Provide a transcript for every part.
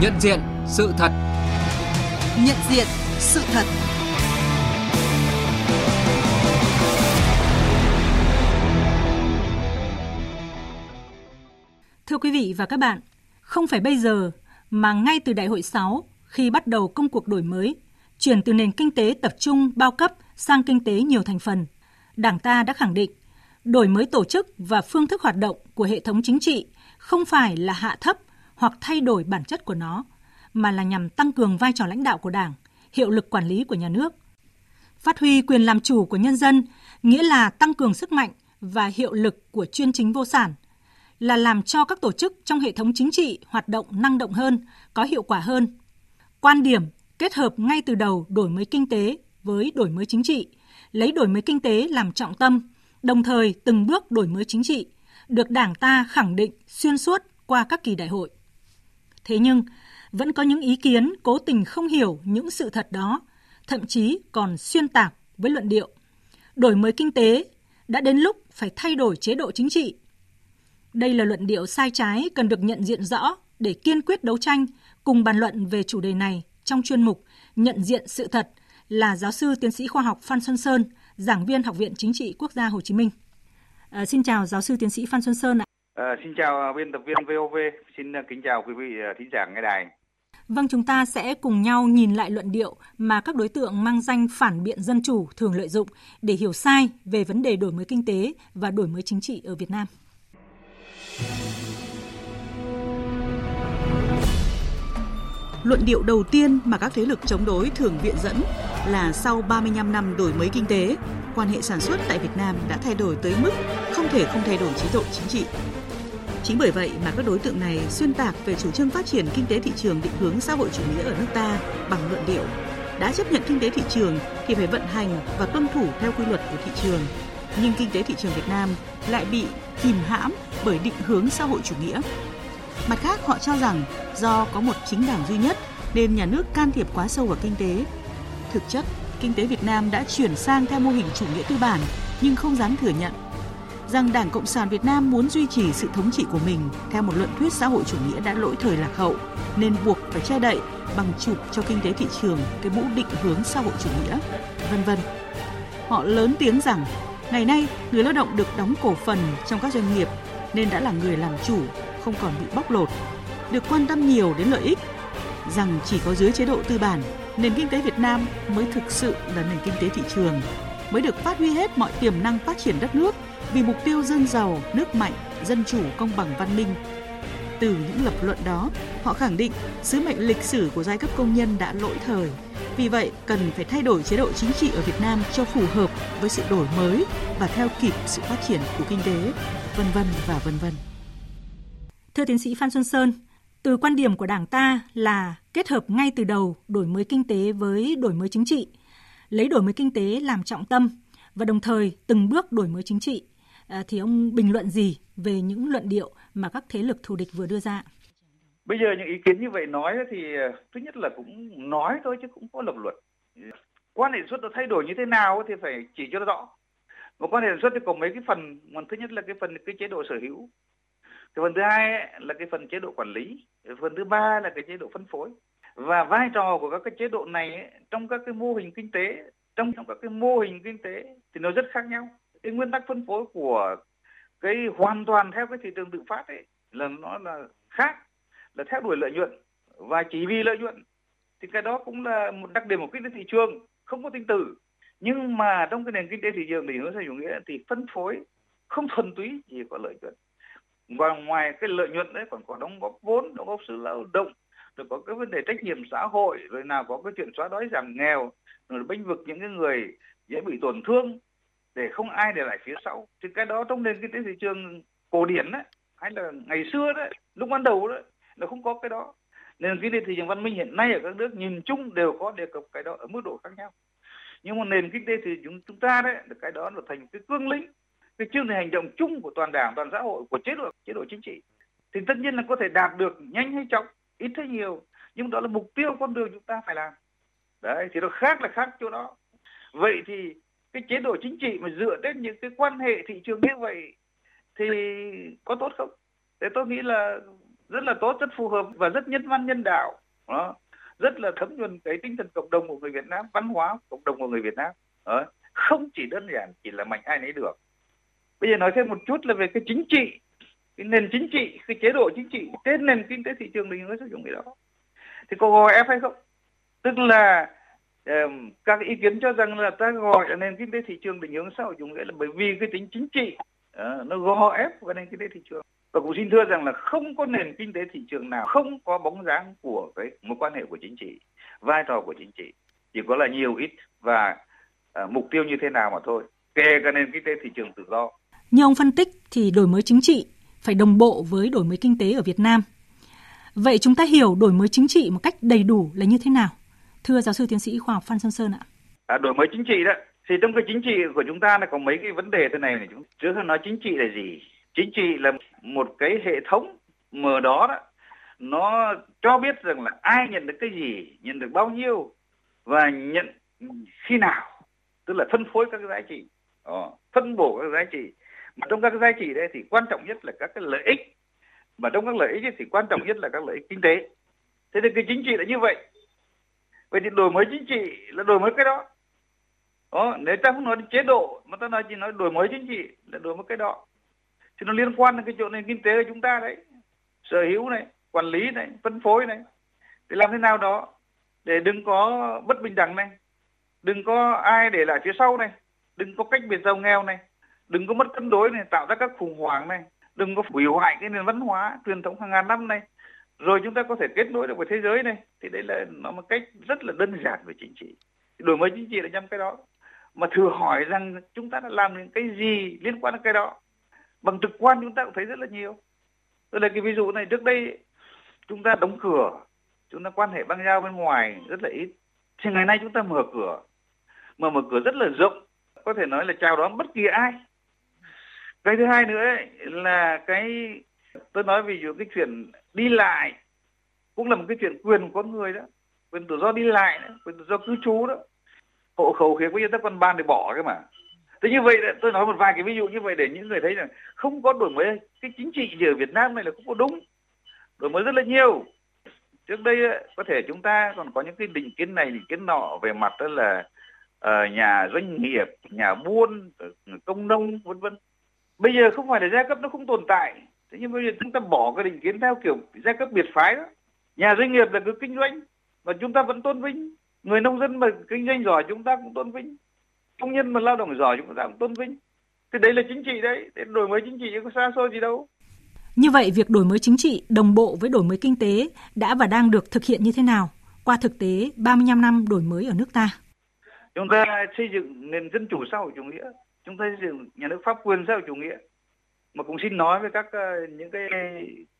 Nhận diện sự thật. Nhận diện sự thật. Thưa quý vị và các bạn, không phải bây giờ mà ngay từ Đại hội 6 khi bắt đầu công cuộc đổi mới, chuyển từ nền kinh tế tập trung bao cấp sang kinh tế nhiều thành phần, Đảng ta đã khẳng định đổi mới tổ chức và phương thức hoạt động của hệ thống chính trị không phải là hạ thấp hoặc thay đổi bản chất của nó, mà là nhằm tăng cường vai trò lãnh đạo của Đảng, hiệu lực quản lý của nhà nước. Phát huy quyền làm chủ của nhân dân nghĩa là tăng cường sức mạnh và hiệu lực của chuyên chính vô sản, là làm cho các tổ chức trong hệ thống chính trị hoạt động năng động hơn, có hiệu quả hơn. Quan điểm kết hợp ngay từ đầu đổi mới kinh tế với đổi mới chính trị, lấy đổi mới kinh tế làm trọng tâm, đồng thời từng bước đổi mới chính trị, được Đảng ta khẳng định xuyên suốt qua các kỳ đại hội. Thế nhưng, vẫn có những ý kiến cố tình không hiểu những sự thật đó, thậm chí còn xuyên tạc với luận điệu. Đổi mới kinh tế đã đến lúc phải thay đổi chế độ chính trị. Đây là luận điệu sai trái cần được nhận diện rõ để kiên quyết đấu tranh cùng bàn luận về chủ đề này trong chuyên mục Nhận diện sự thật là giáo sư tiến sĩ khoa học Phan Xuân Sơn, giảng viên Học viện Chính trị Quốc gia Hồ Chí Minh. À, xin chào giáo sư tiến sĩ Phan Xuân Sơn ạ. À, xin chào biên tập viên VOV, xin kính chào quý vị thính giả nghe đài. Vâng, chúng ta sẽ cùng nhau nhìn lại luận điệu mà các đối tượng mang danh phản biện dân chủ thường lợi dụng để hiểu sai về vấn đề đổi mới kinh tế và đổi mới chính trị ở Việt Nam. Luận điệu đầu tiên mà các thế lực chống đối thường viện dẫn là sau 35 năm đổi mới kinh tế, quan hệ sản xuất tại Việt Nam đã thay đổi tới mức không thể không thay đổi chế độ chính trị. Chính bởi vậy mà các đối tượng này xuyên tạc về chủ trương phát triển kinh tế thị trường định hướng xã hội chủ nghĩa ở nước ta bằng luận điệu đã chấp nhận kinh tế thị trường thì phải vận hành và tuân thủ theo quy luật của thị trường. Nhưng kinh tế thị trường Việt Nam lại bị kìm hãm bởi định hướng xã hội chủ nghĩa. Mặt khác, họ cho rằng do có một chính đảng duy nhất nên nhà nước can thiệp quá sâu vào kinh tế. Thực chất, kinh tế Việt Nam đã chuyển sang theo mô hình chủ nghĩa tư bản nhưng không dám thừa nhận rằng Đảng Cộng sản Việt Nam muốn duy trì sự thống trị của mình theo một luận thuyết xã hội chủ nghĩa đã lỗi thời lạc hậu nên buộc phải che đậy bằng chụp cho kinh tế thị trường cái mũ định hướng xã hội chủ nghĩa, vân vân. Họ lớn tiếng rằng ngày nay người lao động được đóng cổ phần trong các doanh nghiệp nên đã là người làm chủ, không còn bị bóc lột, được quan tâm nhiều đến lợi ích, rằng chỉ có dưới chế độ tư bản nền kinh tế Việt Nam mới thực sự là nền kinh tế thị trường, mới được phát huy hết mọi tiềm năng phát triển đất nước vì mục tiêu dân giàu, nước mạnh, dân chủ, công bằng văn minh. Từ những lập luận đó, họ khẳng định sứ mệnh lịch sử của giai cấp công nhân đã lỗi thời. Vì vậy, cần phải thay đổi chế độ chính trị ở Việt Nam cho phù hợp với sự đổi mới và theo kịp sự phát triển của kinh tế, vân vân và vân vân. Thưa tiến sĩ Phan Xuân Sơn, từ quan điểm của Đảng ta là kết hợp ngay từ đầu đổi mới kinh tế với đổi mới chính trị, lấy đổi mới kinh tế làm trọng tâm và đồng thời từng bước đổi mới chính trị À, thì ông bình luận gì về những luận điệu mà các thế lực thù địch vừa đưa ra? Bây giờ những ý kiến như vậy nói thì à, thứ nhất là cũng nói thôi chứ cũng có lập luận. Quan hệ xuất nó thay đổi như thế nào thì phải chỉ cho nó rõ. Một quan hệ xuất thì có mấy cái phần, một thứ nhất là cái phần cái chế độ sở hữu, cái phần thứ hai là cái phần chế độ quản lý, cái phần thứ ba là cái chế độ phân phối và vai trò của các cái chế độ này trong các cái mô hình kinh tế, trong trong các cái mô hình kinh tế thì nó rất khác nhau. Cái nguyên tắc phân phối của cái hoàn toàn theo cái thị trường tự phát ấy là nó là khác, là theo đuổi lợi nhuận và chỉ vì lợi nhuận thì cái đó cũng là một đặc điểm của kinh tế thị trường, không có tinh tử nhưng mà trong cái nền kinh tế thị trường thì nó theo chủ nghĩa thì phân phối không thuần túy chỉ có lợi nhuận. Và ngoài cái lợi nhuận đấy còn có đóng góp vốn, đóng góp sự lao động rồi có cái vấn đề trách nhiệm xã hội, rồi nào có cái chuyện xóa đói giảm nghèo, rồi bênh vực những cái người dễ bị tổn thương, để không ai để lại phía sau. Thì cái đó trong nền kinh tế thị trường cổ điển đấy hay là ngày xưa đấy lúc ban đầu đấy nó không có cái đó. Nền kinh tế thị trường văn minh hiện nay ở các nước nhìn chung đều có đề cập cái đó ở mức độ khác nhau. Nhưng mà nền kinh tế thì chúng chúng ta đấy cái đó là thành cái cương lĩnh, cái chương trình hành động chung của toàn đảng, toàn xã hội, của chế độ chế độ chính trị. Thì tất nhiên là có thể đạt được nhanh hay chậm ít hay nhiều, nhưng đó là mục tiêu con đường chúng ta phải làm. Đấy, thì nó khác là khác chỗ đó. Vậy thì cái chế độ chính trị mà dựa trên những cái quan hệ thị trường như vậy thì có tốt không? Thế tôi nghĩ là rất là tốt, rất phù hợp và rất nhân văn, nhân đạo. Đó, rất là thấm nhuần cái tinh thần cộng đồng của người Việt Nam, văn hóa cộng đồng của người Việt Nam. Đó. không chỉ đơn giản chỉ là mạnh ai nấy được. Bây giờ nói thêm một chút là về cái chính trị cái nền chính trị cái chế độ chính trị trên nền kinh tế thị trường định hướng sử dụng cái đó. Thì có gò ép hay không? Tức là um, các ý kiến cho rằng là ta gọi là nền kinh tế thị trường định hướng xã hội chủ nghĩa là bởi vì cái tính chính trị uh, nó gò ép vào nền kinh tế thị trường. Và cũng xin thưa rằng là không có nền kinh tế thị trường nào không có bóng dáng của cái mối quan hệ của chính trị vai trò của chính trị. Chỉ có là nhiều ít và uh, mục tiêu như thế nào mà thôi kể cả nền kinh tế thị trường tự do. Như ông phân tích thì đổi mới chính trị phải đồng bộ với đổi mới kinh tế ở Việt Nam. Vậy chúng ta hiểu đổi mới chính trị một cách đầy đủ là như thế nào? Thưa giáo sư tiến sĩ khoa học Phan Xuân Sơn ạ. À, đổi mới chính trị đó. Thì trong cái chính trị của chúng ta là có mấy cái vấn đề thế này này. Chúng trước hết nói chính trị là gì. Chính trị là một cái hệ thống mở đó đó. Nó cho biết rằng là ai nhận được cái gì nhận được bao nhiêu và nhận khi nào. Tức là phân phối các cái giá trị. Ờ, phân bổ các giá trị mà trong các cái giá trị đấy thì quan trọng nhất là các cái lợi ích. Mà trong các lợi ích thì quan trọng nhất là các lợi ích kinh tế. Thế thì cái chính trị là như vậy. Vậy thì đổi mới chính trị là đổi mới cái đó. Đó, nếu ta không nói đến chế độ mà ta nói chỉ nói đổi mới chính trị là đổi mới cái đó. Thì nó liên quan đến cái chỗ nền kinh tế của chúng ta đấy. Sở hữu này, quản lý này, phân phối này. Để làm thế nào đó để đừng có bất bình đẳng này. Đừng có ai để lại phía sau này. Đừng có cách biệt giàu nghèo này đừng có mất cân đối này, tạo ra các khủng hoảng này. Đừng có hủy hoại cái nền văn hóa truyền thống hàng ngàn năm này. Rồi chúng ta có thể kết nối được với thế giới này. Thì đấy là, nó một cách rất là đơn giản về chính trị. Đổi mới chính trị là nhằm cái đó. Mà thử hỏi rằng chúng ta đã làm những cái gì liên quan đến cái đó? Bằng trực quan chúng ta cũng thấy rất là nhiều. Tôi lấy cái ví dụ này, trước đây chúng ta đóng cửa, chúng ta quan hệ băng giao bên ngoài rất là ít. Thì ngày nay chúng ta mở cửa. Mà mở cửa rất là rộng. Có thể nói là chào đón bất kỳ ai cái thứ hai nữa ấy, là cái tôi nói ví dụ cái chuyện đi lại cũng là một cái chuyện quyền của con người đó. Quyền tự do đi lại đó, quyền tự do cư trú đó. Hộ khẩu khiến có dân ta còn ban để bỏ cái mà. Thế như vậy tôi nói một vài cái ví dụ như vậy để những người thấy rằng không có đổi mới cái chính trị ở Việt Nam này là không có đúng. Đổi mới rất là nhiều. Trước đây có thể chúng ta còn có những cái định kiến này định kiến nọ về mặt đó là ờ, nhà doanh nghiệp nhà buôn công nông vân vân bây giờ không phải là giai cấp nó không tồn tại. Thế nhưng bây giờ chúng ta bỏ cái định kiến theo kiểu giai cấp biệt phái đó. Nhà doanh nghiệp là cứ kinh doanh và chúng ta vẫn tôn vinh. Người nông dân mà kinh doanh giỏi chúng ta cũng tôn vinh. Công nhân mà lao động giỏi chúng ta cũng tôn vinh. Thì đấy là chính trị đấy. Để đổi mới chính trị chứ có xa xôi gì đâu. Như vậy việc đổi mới chính trị đồng bộ với đổi mới kinh tế đã và đang được thực hiện như thế nào? Qua thực tế 35 năm đổi mới ở nước ta. Chúng ta xây dựng nền dân chủ xã hội chủ nghĩa chúng ta xây dựng nhà nước pháp quyền xã hội chủ nghĩa. Mà cũng xin nói với các uh, những cái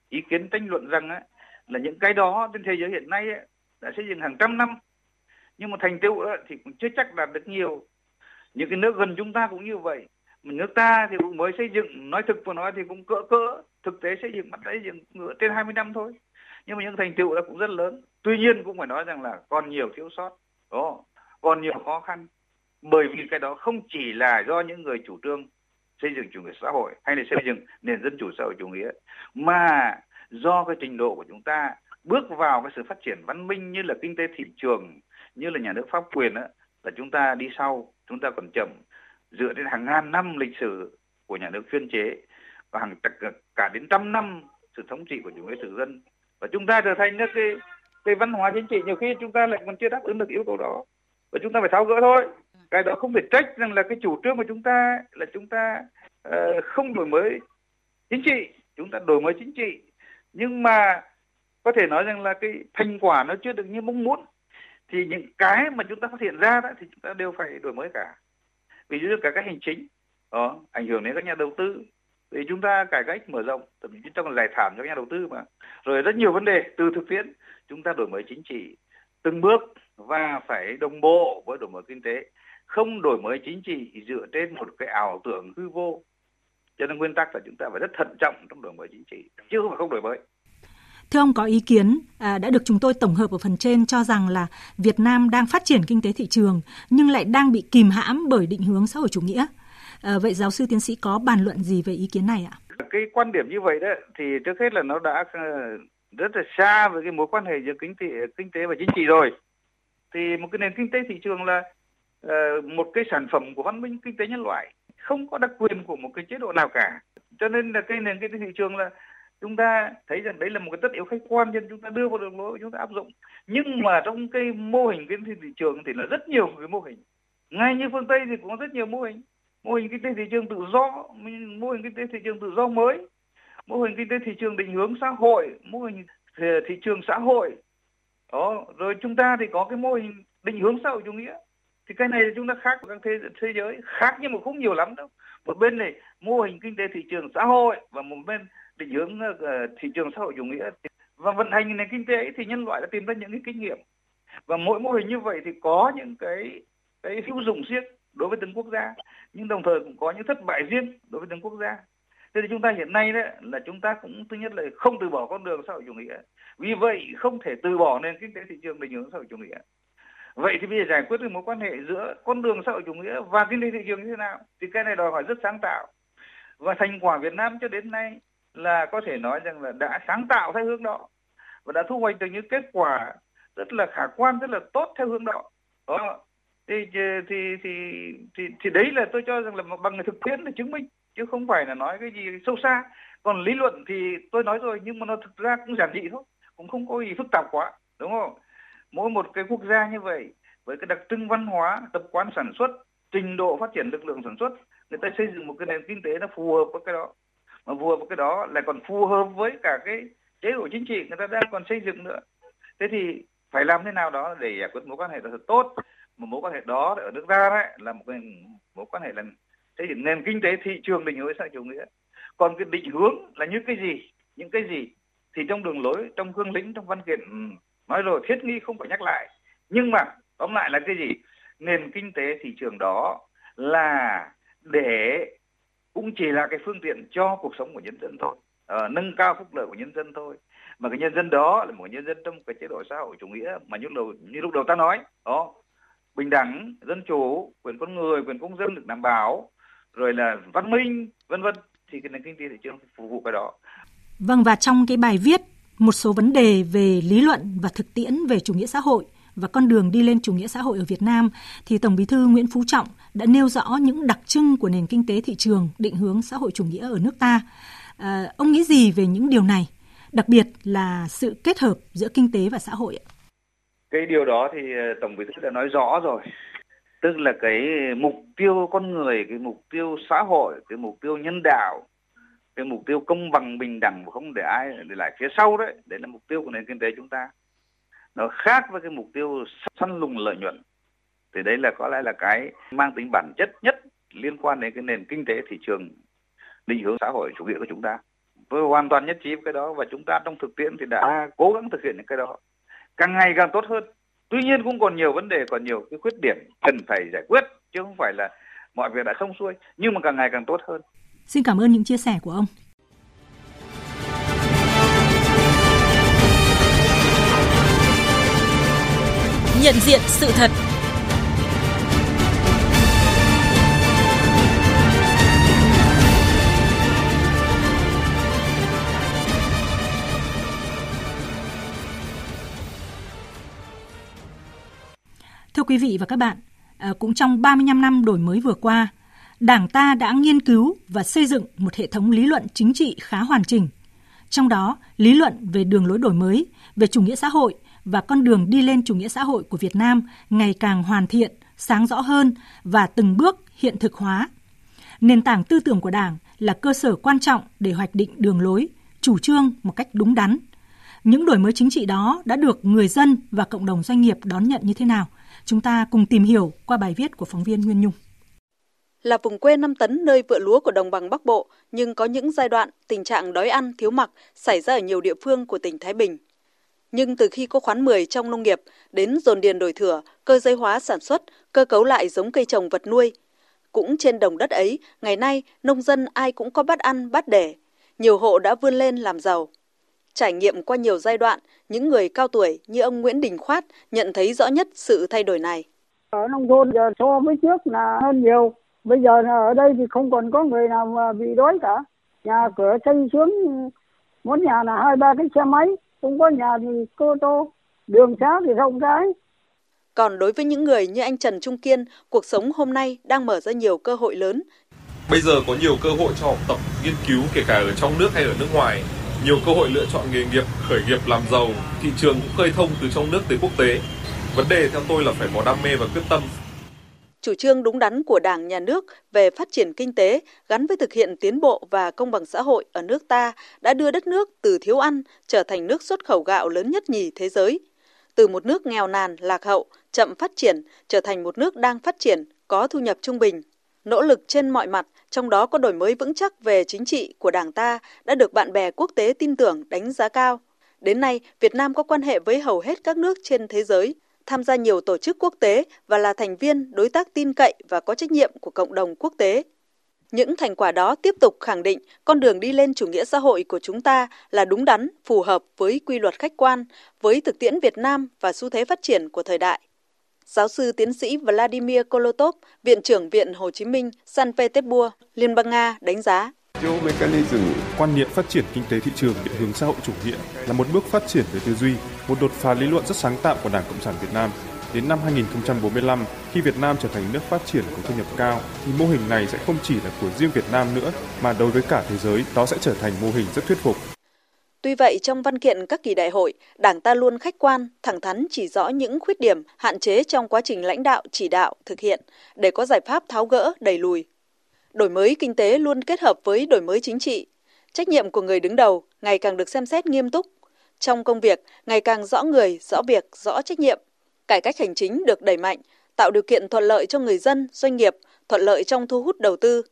ý kiến tranh luận rằng á, là những cái đó trên thế giới hiện nay ấy, đã xây dựng hàng trăm năm. Nhưng mà thành tựu thì cũng chưa chắc đạt được nhiều. Những cái nước gần chúng ta cũng như vậy. Mà nước ta thì cũng mới xây dựng nói thực và nói thì cũng cỡ cỡ thực tế xây dựng bắt xây dựng trên 20 năm thôi. Nhưng mà những thành tựu là cũng rất lớn. Tuy nhiên cũng phải nói rằng là còn nhiều thiếu sót. Đó còn nhiều khó khăn bởi vì cái đó không chỉ là do những người chủ trương xây dựng chủ nghĩa xã hội hay là xây dựng nền dân chủ xã hội chủ nghĩa, mà do cái trình độ của chúng ta bước vào cái sự phát triển văn minh như là kinh tế thị trường, như là nhà nước pháp quyền á, là chúng ta đi sau, chúng ta còn chậm. Dựa trên hàng ngàn năm lịch sử của nhà nước chuyên chế và hàng cả đến trăm năm sự thống trị của chủ nghĩa thực dân, và chúng ta trở thành nước cái cái văn hóa chính trị, nhiều khi chúng ta lại còn chưa đáp ứng được yêu cầu đó. Và chúng ta phải tháo gỡ thôi cái đó không thể trách rằng là cái chủ trương của chúng ta là chúng ta uh, không đổi mới chính trị chúng ta đổi mới chính trị. Nhưng mà có thể nói rằng là cái thành quả nó chưa được như mong muốn. Thì những cái mà chúng ta phát hiện ra đó thì chúng ta đều phải đổi mới cả. Ví dụ như cả các hành chính đó ảnh hưởng đến các nhà đầu tư. Thì chúng ta cải cách mở rộng thậm chí trong giải thảm cho các nhà đầu tư mà. Rồi rất nhiều vấn đề từ thực tiễn chúng ta đổi mới chính trị từng bước và phải đồng bộ với đổi mới kinh tế không đổi mới chính trị dựa trên một cái ảo tưởng hư vô cho nên nguyên tắc là chúng ta phải rất thận trọng trong đổi mới chính trị chứ không phải không đổi mới Thưa ông có ý kiến à, đã được chúng tôi tổng hợp ở phần trên cho rằng là Việt Nam đang phát triển kinh tế thị trường nhưng lại đang bị kìm hãm bởi định hướng xã hội chủ nghĩa. À, vậy giáo sư tiến sĩ có bàn luận gì về ý kiến này ạ? cái quan điểm như vậy đó thì trước hết là nó đã ờ, rất là xa với cái mối quan hệ giữa kinh tế kinh tế và chính trị rồi thì một cái nền kinh tế thị trường là Ờ, một cái sản phẩm của văn minh kinh tế nhân loại, không có đặc quyền của một cái chế độ nào cả. Cho nên là cái nền kinh tế thị trường là chúng ta thấy rằng đấy là một cái tất yếu khách quan nên chúng ta đưa vào đường lối, chúng ta áp dụng. Nhưng mà trong cái mô hình kinh tế thị trường thì là rất nhiều cái mô hình. Ngay như phương tây thì cũng có rất nhiều mô hình. Mô hình kinh tế thị trường tự do, mô hình kinh tế thị trường tự do mới, mô hình kinh tế thị trường định hướng xã hội, mô hình ờ, thị trường xã hội. Đó, rồi chúng ta thì có cái mô hình định hướng xã hội chủ nghĩa thì cái này chúng ta khác với các thế, thế giới khác nhưng mà không nhiều lắm đâu. Một bên này mô hình kinh tế thị trường xã hội và một bên định hướng uh, thị trường xã hội chủ nghĩa. Và vận hành nền kinh tế ấy, thì nhân loại đã tìm ra những cái kinh nghiệm. Và mỗi mô hình như vậy thì có những cái cái hữu dụng riêng đối với từng quốc gia nhưng đồng thời cũng có những thất bại riêng đối với từng quốc gia. Thế thì chúng ta hiện nay đấy là chúng ta cũng thứ nhất là không từ bỏ con đường xã hội chủ nghĩa. Vì vậy không thể từ bỏ nền kinh tế thị trường định hướng xã hội chủ nghĩa vậy thì bây giờ giải quyết được mối quan hệ giữa con đường xã hội chủ nghĩa và kinh tế thị trường như thế nào thì cái này đòi hỏi rất sáng tạo. Và thành quả Việt Nam cho đến nay là có thể nói rằng là đã sáng tạo theo hướng đó và đã thu hoạch được những kết quả rất là khả quan, rất là tốt theo hướng đó. Đó thì thì thì thì thì đấy là tôi cho rằng là bằng thực tiễn để chứng minh, chứ không phải là nói cái gì sâu xa. Còn lý luận thì tôi nói rồi nhưng mà nó thực ra cũng giản dị thôi, cũng không có gì phức tạp quá. Đúng không? Mỗi một cái quốc gia như vậy, với cái đặc trưng văn hóa, tập quán sản xuất, trình độ phát triển lực lượng sản xuất, người ta xây dựng một cái nền kinh tế nó phù hợp với cái đó. Mà phù hợp với cái đó lại còn phù hợp với cả cái chế độ chính trị người ta đang còn xây dựng nữa. Thế thì phải làm thế nào đó để giải quyết mối quan hệ đó thật tốt. Mà mối quan hệ đó ở nước ta đấy là một cái mối quan hệ là xây dựng nền kinh tế thị trường định hướng xã chủ nghĩa. Còn cái định hướng là những cái gì, những cái gì thì trong đường lối, trong cương lĩnh, trong văn kiện ừ, nói rồi thiết nghi không phải nhắc lại. Nhưng mà tóm lại là cái gì? Nền kinh tế thị trường đó là để cũng chỉ là cái phương tiện cho cuộc sống của nhân dân thôi. À, nâng cao phúc lợi của nhân dân thôi. Mà cái nhân dân đó là một nhân dân trong cái chế độ xã hội chủ nghĩa mà như đầu như lúc đầu ta nói đó. Bình đẳng dân chủ quyền con người quyền công dân được đảm bảo rồi là văn minh vân vân. Thì cái nền kinh tế thị trường phục vụ cái đó. Vâng và trong cái bài viết một số vấn đề về lý luận và thực tiễn về chủ nghĩa xã hội và con đường đi lên chủ nghĩa xã hội ở Việt Nam thì Tổng Bí thư Nguyễn Phú Trọng đã nêu rõ những đặc trưng của nền kinh tế thị trường định hướng xã hội chủ nghĩa ở nước ta. À, ông nghĩ gì về những điều này, đặc biệt là sự kết hợp giữa kinh tế và xã hội? Cái điều đó thì ờ, Tổng Bí thư đã nói rõ rồi. Tức là cái mục tiêu con người, cái mục tiêu xã hội, cái mục tiêu nhân đạo, cái mục tiêu công bằng bình đẳng và không để ai để lại phía sau đấy, đấy là mục tiêu của nền kinh tế chúng ta. Nó khác với cái mục tiêu săn lùng lợi nhuận. Thì đấy là có lẽ là cái mang tính bản chất nhất liên quan đến cái nền kinh tế thị trường định hướng xã hội chủ nghĩa của chúng ta. Tôi hoàn toàn nhất trí với cái đó và chúng ta trong thực tiễn thì đã cố gắng thực hiện những cái đó. Càng ngày càng tốt hơn. Tuy nhiên cũng còn nhiều vấn đề còn nhiều cái khuyết điểm cần phải giải quyết chứ không phải là mọi việc đã xong xuôi nhưng mà càng ngày càng tốt hơn xin cảm ơn những chia sẻ của ông. Nhận diện sự thật. Thưa quý vị và các bạn, à, cũng trong 35 năm đổi mới vừa qua, Đảng ta đã nghiên cứu và xây dựng một hệ thống lý luận chính trị khá hoàn chỉnh. Trong đó, lý luận về đường lối đổi mới, về chủ nghĩa xã hội và con đường đi lên chủ nghĩa xã hội của Việt Nam ngày càng hoàn thiện, sáng rõ hơn và từng bước hiện thực hóa. Nền tảng tư tưởng của Đảng là cơ sở quan trọng để hoạch định đường lối, chủ trương một cách đúng đắn. Những đổi mới chính trị đó đã được người dân và cộng đồng doanh nghiệp đón nhận như thế nào? Chúng ta cùng tìm hiểu qua bài viết của phóng viên Nguyên Nhung. Là vùng quê 5 tấn nơi vựa lúa của đồng bằng Bắc Bộ, nhưng có những giai đoạn tình trạng đói ăn, thiếu mặc xảy ra ở nhiều địa phương của tỉnh Thái Bình. Nhưng từ khi có khoán 10 trong nông nghiệp đến dồn điền đổi thửa, cơ giới hóa sản xuất, cơ cấu lại giống cây trồng vật nuôi, cũng trên đồng đất ấy, ngày nay nông dân ai cũng có bát ăn, bát để. Nhiều hộ đã vươn lên làm giàu. Trải nghiệm qua nhiều giai đoạn, những người cao tuổi như ông Nguyễn Đình Khoát nhận thấy rõ nhất sự thay đổi này. Ở nông thôn giờ so với trước là hơn nhiều. Bây giờ ở đây thì không còn có người nào mà bị đói cả. nhà cửa xây xuống muốn nhà là hai ba cái xe máy không có nhà thì cô tô đường xá thì rộng rãi còn đối với những người như anh Trần Trung Kiên, cuộc sống hôm nay đang mở ra nhiều cơ hội lớn. Bây giờ có nhiều cơ hội cho học tập, nghiên cứu kể cả ở trong nước hay ở nước ngoài. Nhiều cơ hội lựa chọn nghề nghiệp, khởi nghiệp làm giàu, thị trường cũng khơi thông từ trong nước tới quốc tế. Vấn đề theo tôi là phải có đam mê và quyết tâm. Chủ trương đúng đắn của Đảng, Nhà nước về phát triển kinh tế gắn với thực hiện tiến bộ và công bằng xã hội ở nước ta đã đưa đất nước từ thiếu ăn trở thành nước xuất khẩu gạo lớn nhất nhì thế giới. Từ một nước nghèo nàn, lạc hậu, chậm phát triển trở thành một nước đang phát triển, có thu nhập trung bình. Nỗ lực trên mọi mặt, trong đó có đổi mới vững chắc về chính trị của Đảng ta đã được bạn bè quốc tế tin tưởng đánh giá cao. Đến nay, Việt Nam có quan hệ với hầu hết các nước trên thế giới, tham gia nhiều tổ chức quốc tế và là thành viên đối tác tin cậy và có trách nhiệm của cộng đồng quốc tế. Những thành quả đó tiếp tục khẳng định con đường đi lên chủ nghĩa xã hội của chúng ta là đúng đắn, phù hợp với quy luật khách quan, với thực tiễn Việt Nam và xu thế phát triển của thời đại. Giáo sư tiến sĩ Vladimir Kolotov, Viện trưởng Viện Hồ Chí Minh, San Petersburg, Liên bang Nga đánh giá. Quan niệm phát triển kinh tế thị trường định hướng xã hội chủ nghĩa là một bước phát triển về tư duy, một đột phá lý luận rất sáng tạo của Đảng Cộng sản Việt Nam. Đến năm 2045, khi Việt Nam trở thành nước phát triển có thu nhập cao, thì mô hình này sẽ không chỉ là của riêng Việt Nam nữa, mà đối với cả thế giới, đó sẽ trở thành mô hình rất thuyết phục. Tuy vậy, trong văn kiện các kỳ đại hội, Đảng ta luôn khách quan, thẳng thắn chỉ rõ những khuyết điểm, hạn chế trong quá trình lãnh đạo, chỉ đạo, thực hiện để có giải pháp tháo gỡ, đẩy lùi. Đổi mới kinh tế luôn kết hợp với đổi mới chính trị. Trách nhiệm của người đứng đầu ngày càng được xem xét nghiêm túc. Trong công việc, ngày càng rõ người, rõ việc, rõ trách nhiệm. Cải cách hành chính được đẩy mạnh, tạo điều kiện thuận lợi cho người dân, doanh nghiệp, thuận lợi trong thu hút đầu tư,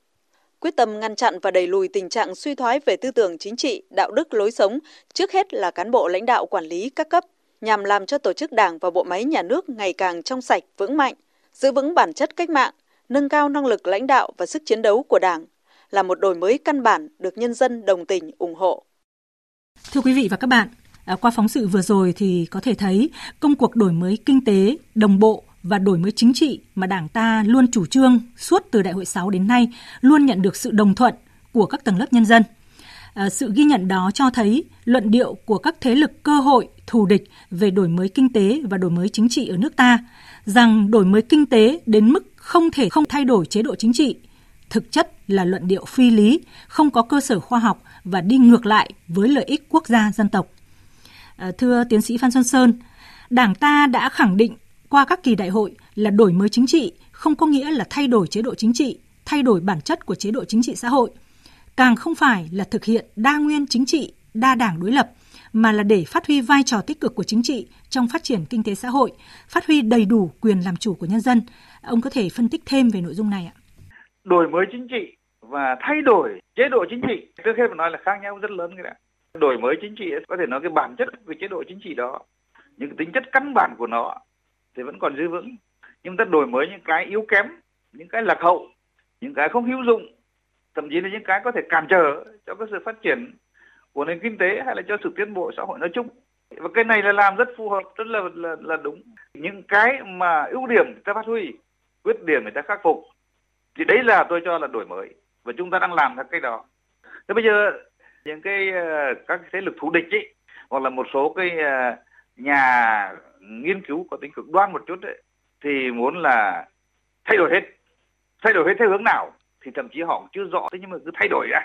quyết tâm ngăn chặn và đẩy lùi tình trạng suy thoái về tư tưởng chính trị, đạo đức lối sống, trước hết là cán bộ lãnh đạo quản lý các cấp, nhằm làm cho tổ chức đảng và bộ máy nhà nước ngày càng trong sạch, vững mạnh, giữ vững bản chất cách mạng, nâng cao năng lực lãnh đạo và sức chiến đấu của đảng, là một đổi mới căn bản được nhân dân đồng tình ủng hộ. Thưa quý vị và các bạn, à, qua phóng sự vừa rồi thì có thể thấy công cuộc đổi mới kinh tế đồng bộ và đổi mới chính trị mà Đảng ta luôn chủ trương suốt từ Đại hội 6 đến nay luôn nhận được sự đồng thuận của các tầng lớp nhân dân. À, sự ghi nhận đó cho thấy luận điệu của các thế lực cơ hội thù địch về đổi mới kinh tế và đổi mới chính trị ở nước ta rằng đổi mới kinh tế đến mức không thể không thay đổi chế độ chính trị thực chất là luận điệu phi lý, không có cơ sở khoa học và đi ngược lại với lợi ích quốc gia dân tộc. À, thưa tiến sĩ Phan Xuân Sơn, Đảng ta đã khẳng định qua các kỳ đại hội là đổi mới chính trị không có nghĩa là thay đổi chế độ chính trị, thay đổi bản chất của chế độ chính trị xã hội, càng không phải là thực hiện đa nguyên chính trị, đa đảng đối lập, mà là để phát huy vai trò tích cực của chính trị trong phát triển kinh tế xã hội, phát huy đầy đủ quyền làm chủ của nhân dân. Ông có thể phân tích thêm về nội dung này ạ? Đổi mới chính trị và thay đổi chế độ chính trị trước hết phải nói là khác nhau rất lớn cái đã. Đổi mới chính trị có thể nói cái bản chất của chế độ chính trị đó, những tính chất căn bản của nó thì vẫn còn giữ vững nhưng ta đổi mới những cái yếu kém những cái lạc hậu những cái không hữu dụng thậm chí là những cái có thể cản trở cho cái sự phát triển của nền kinh tế hay là cho sự tiến bộ xã hội nói chung và cái này là làm rất phù hợp rất là là, là đúng những cái mà ưu điểm ta phát huy quyết điểm người ta khắc phục. Thì đấy là tôi cho là đổi mới, và chúng ta đang làm theo cái đó. Thế bây giờ, những cái ờ, các thế lực thù địch ấy hoặc là một số cái ờ, nhà nghiên cứu có tính cực đoan một chút đấy thì muốn là thay đổi hết, thay đổi hết theo hướng nào, thì thậm chí họ chưa rõ, thế nhưng mà cứ thay đổi ra.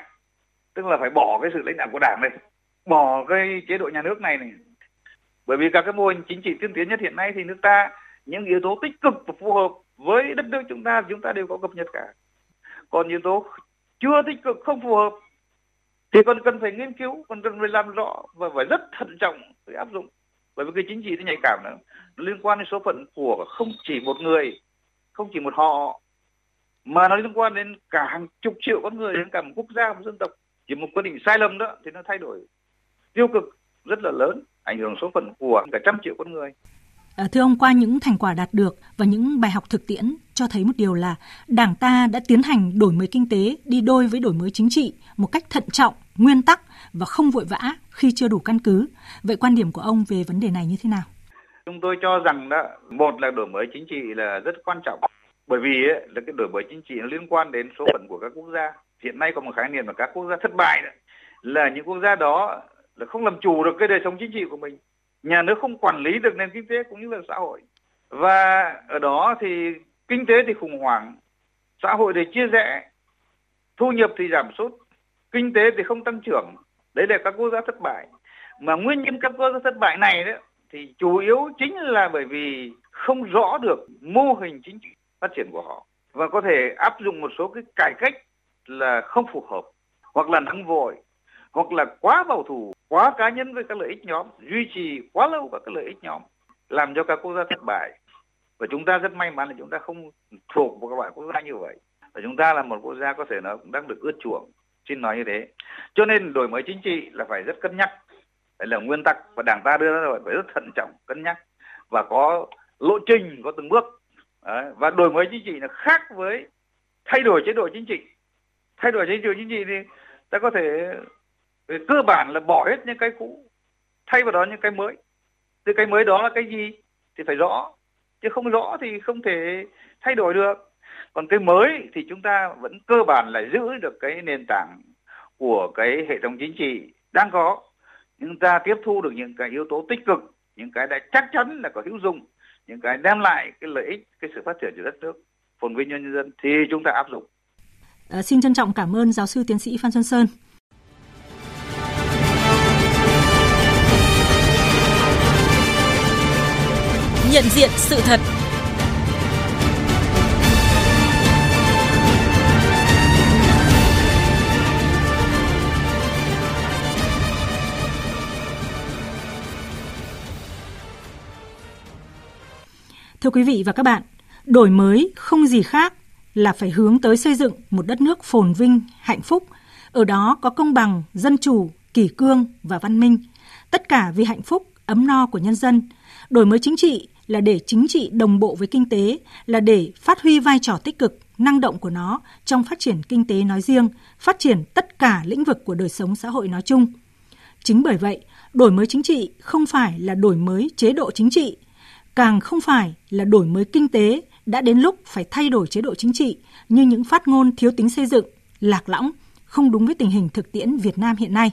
Tức là phải bỏ cái sự lãnh đạo của đảng này, bỏ cái chế độ nhà nước này này. Bởi vì các cái mô hình chính trị tiên tiến nhất hiện nay thì nước ta, những yếu tố tích cực và phù hợp với đất nước chúng ta chúng ta đều có cập nhật cả. Còn yếu tố chưa tích cực, không phù hợp, thì còn cần phải nghiên cứu, còn cần phải làm rõ và phải rất thận trọng để áp dụng. Bởi vì cái chính trị nó nhạy cảm nữa nó liên quan đến số phận của không chỉ một người, không chỉ một họ, mà nó liên quan đến cả hàng chục triệu con người, đến cả một quốc gia, một dân tộc. Chỉ một quyết định sai lầm đó thì nó thay đổi tiêu cực rất là lớn, ảnh hưởng số phận của cả trăm triệu con người. Ờ, thưa ông, qua những thành quả đạt được và những bài học thực tiễn cho thấy một điều là Đảng ta đã tiến hành đổi mới kinh tế đi đôi với đổi mới chính trị một cách thận trọng, nguyên tắc và không vội vã khi chưa đủ căn cứ. Vậy quan điểm của ông về vấn đề này như thế nào? Chúng tôi cho rằng đó, một là đổi mới chính trị là rất quan trọng bởi vì ấy, là cái đổi mới chính trị nó liên quan đến số phận của các quốc gia hiện nay có một khái niệm là các quốc gia thất bại đó, là những quốc gia đó là không làm chủ được cái đời sống chính trị của mình nhà nước không quản lý được nền kinh tế cũng như là xã hội. Và ở đó thì kinh tế thì khủng hoảng, xã hội thì chia rẽ, thu nhập thì giảm sút, kinh tế thì không tăng trưởng. Đấy là các quốc gia thất bại. Mà nguyên nhân các quốc gia thất bại này đó thì chủ yếu chính là bởi vì không rõ được mô hình chính trị phát triển của họ. Và có thể áp dụng một số cái cải cách là không phù hợp, hoặc là nóng vội, hoặc là quá bảo thủ quá cá nhân với các lợi ích nhóm, duy trì quá lâu các cái lợi ích nhóm, làm cho các quốc gia thất bại. Và chúng ta rất may mắn là chúng ta không thuộc một các loại quốc gia như vậy. Và chúng ta là một quốc gia có thể nó cũng đang được ưa chuộng. Xin nói như thế. Cho nên đổi mới chính trị là phải rất cân nhắc. Đây là nguyên tắc và đảng ta đưa ra rồi, phải rất thận trọng, cân nhắc. Và có lộ trình, có từng bước. Đấy. và đổi mới chính trị là khác với thay đổi chế độ chính trị. Thay đổi chế độ chính trị thì ta có thể về cơ bản là bỏ hết những cái cũ thay vào đó những cái mới. Thì cái mới đó là cái gì thì phải rõ. Chứ không rõ thì không thể thay đổi được. Còn cái mới thì chúng ta vẫn cơ bản là giữ được cái nền tảng của cái hệ thống chính trị đang có. Nhưng ta tiếp thu được những cái yếu tố tích cực những cái đã chắc chắn là có hữu dụng những cái đem lại cái lợi ích cái sự phát triển của đất nước phồn vinh cho nhân dân thì chúng ta áp dụng. À, xin trân trọng cảm ơn giáo sư tiến sĩ phan xuân sơn. Nhận diện sự thật. Thưa quý vị và các bạn, đổi mới không gì khác là phải hướng tới xây dựng một đất nước phồn vinh, hạnh phúc, ở đó có công bằng, dân chủ, kỷ cương và văn minh, tất cả vì hạnh phúc, ấm no của nhân dân. Đổi mới chính trị là để chính trị đồng bộ với kinh tế, là để phát huy vai trò tích cực, năng động của nó trong phát triển kinh tế nói riêng, phát triển tất cả lĩnh vực của đời sống xã hội nói chung. Chính bởi vậy, đổi mới chính trị không phải là đổi mới chế độ chính trị, càng không phải là đổi mới kinh tế đã đến lúc phải thay đổi chế độ chính trị như những phát ngôn thiếu tính xây dựng, lạc lõng, không đúng với tình hình thực tiễn Việt Nam hiện nay.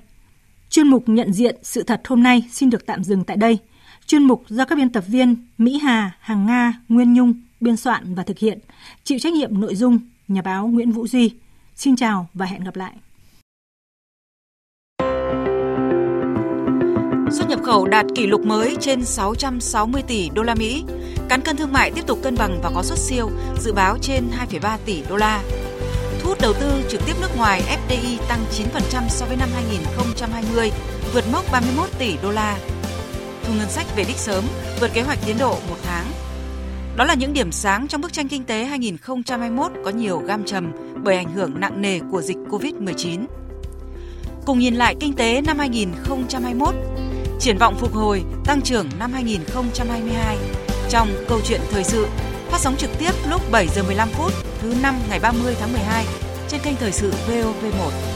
Chuyên mục nhận diện sự thật hôm nay xin được tạm dừng tại đây. Chuyên mục do các biên tập viên Mỹ Hà, Hằng Nga, Nguyên Nhung biên soạn và thực hiện, chịu trách nhiệm nội dung nhà báo Nguyễn Vũ Duy. Xin chào và hẹn gặp lại. Xuất nhập khẩu đạt kỷ lục mới trên 660 tỷ đô la Mỹ. Cán cân thương mại tiếp tục cân bằng và có xuất siêu, dự báo trên 2,3 tỷ đô la. Thu hút đầu tư trực tiếp nước ngoài FDI tăng 9% so với năm 2020, vượt mốc 31 tỷ đô la. Thu ngân sách về đích sớm, vượt kế hoạch tiến độ một tháng. Đó là những điểm sáng trong bức tranh kinh tế 2021 có nhiều gam trầm bởi ảnh hưởng nặng nề của dịch Covid-19. Cùng nhìn lại kinh tế năm 2021, triển vọng phục hồi, tăng trưởng năm 2022 trong câu chuyện thời sự phát sóng trực tiếp lúc 7 giờ 15 phút thứ năm ngày 30 tháng 12 trên kênh thời sự VOV1.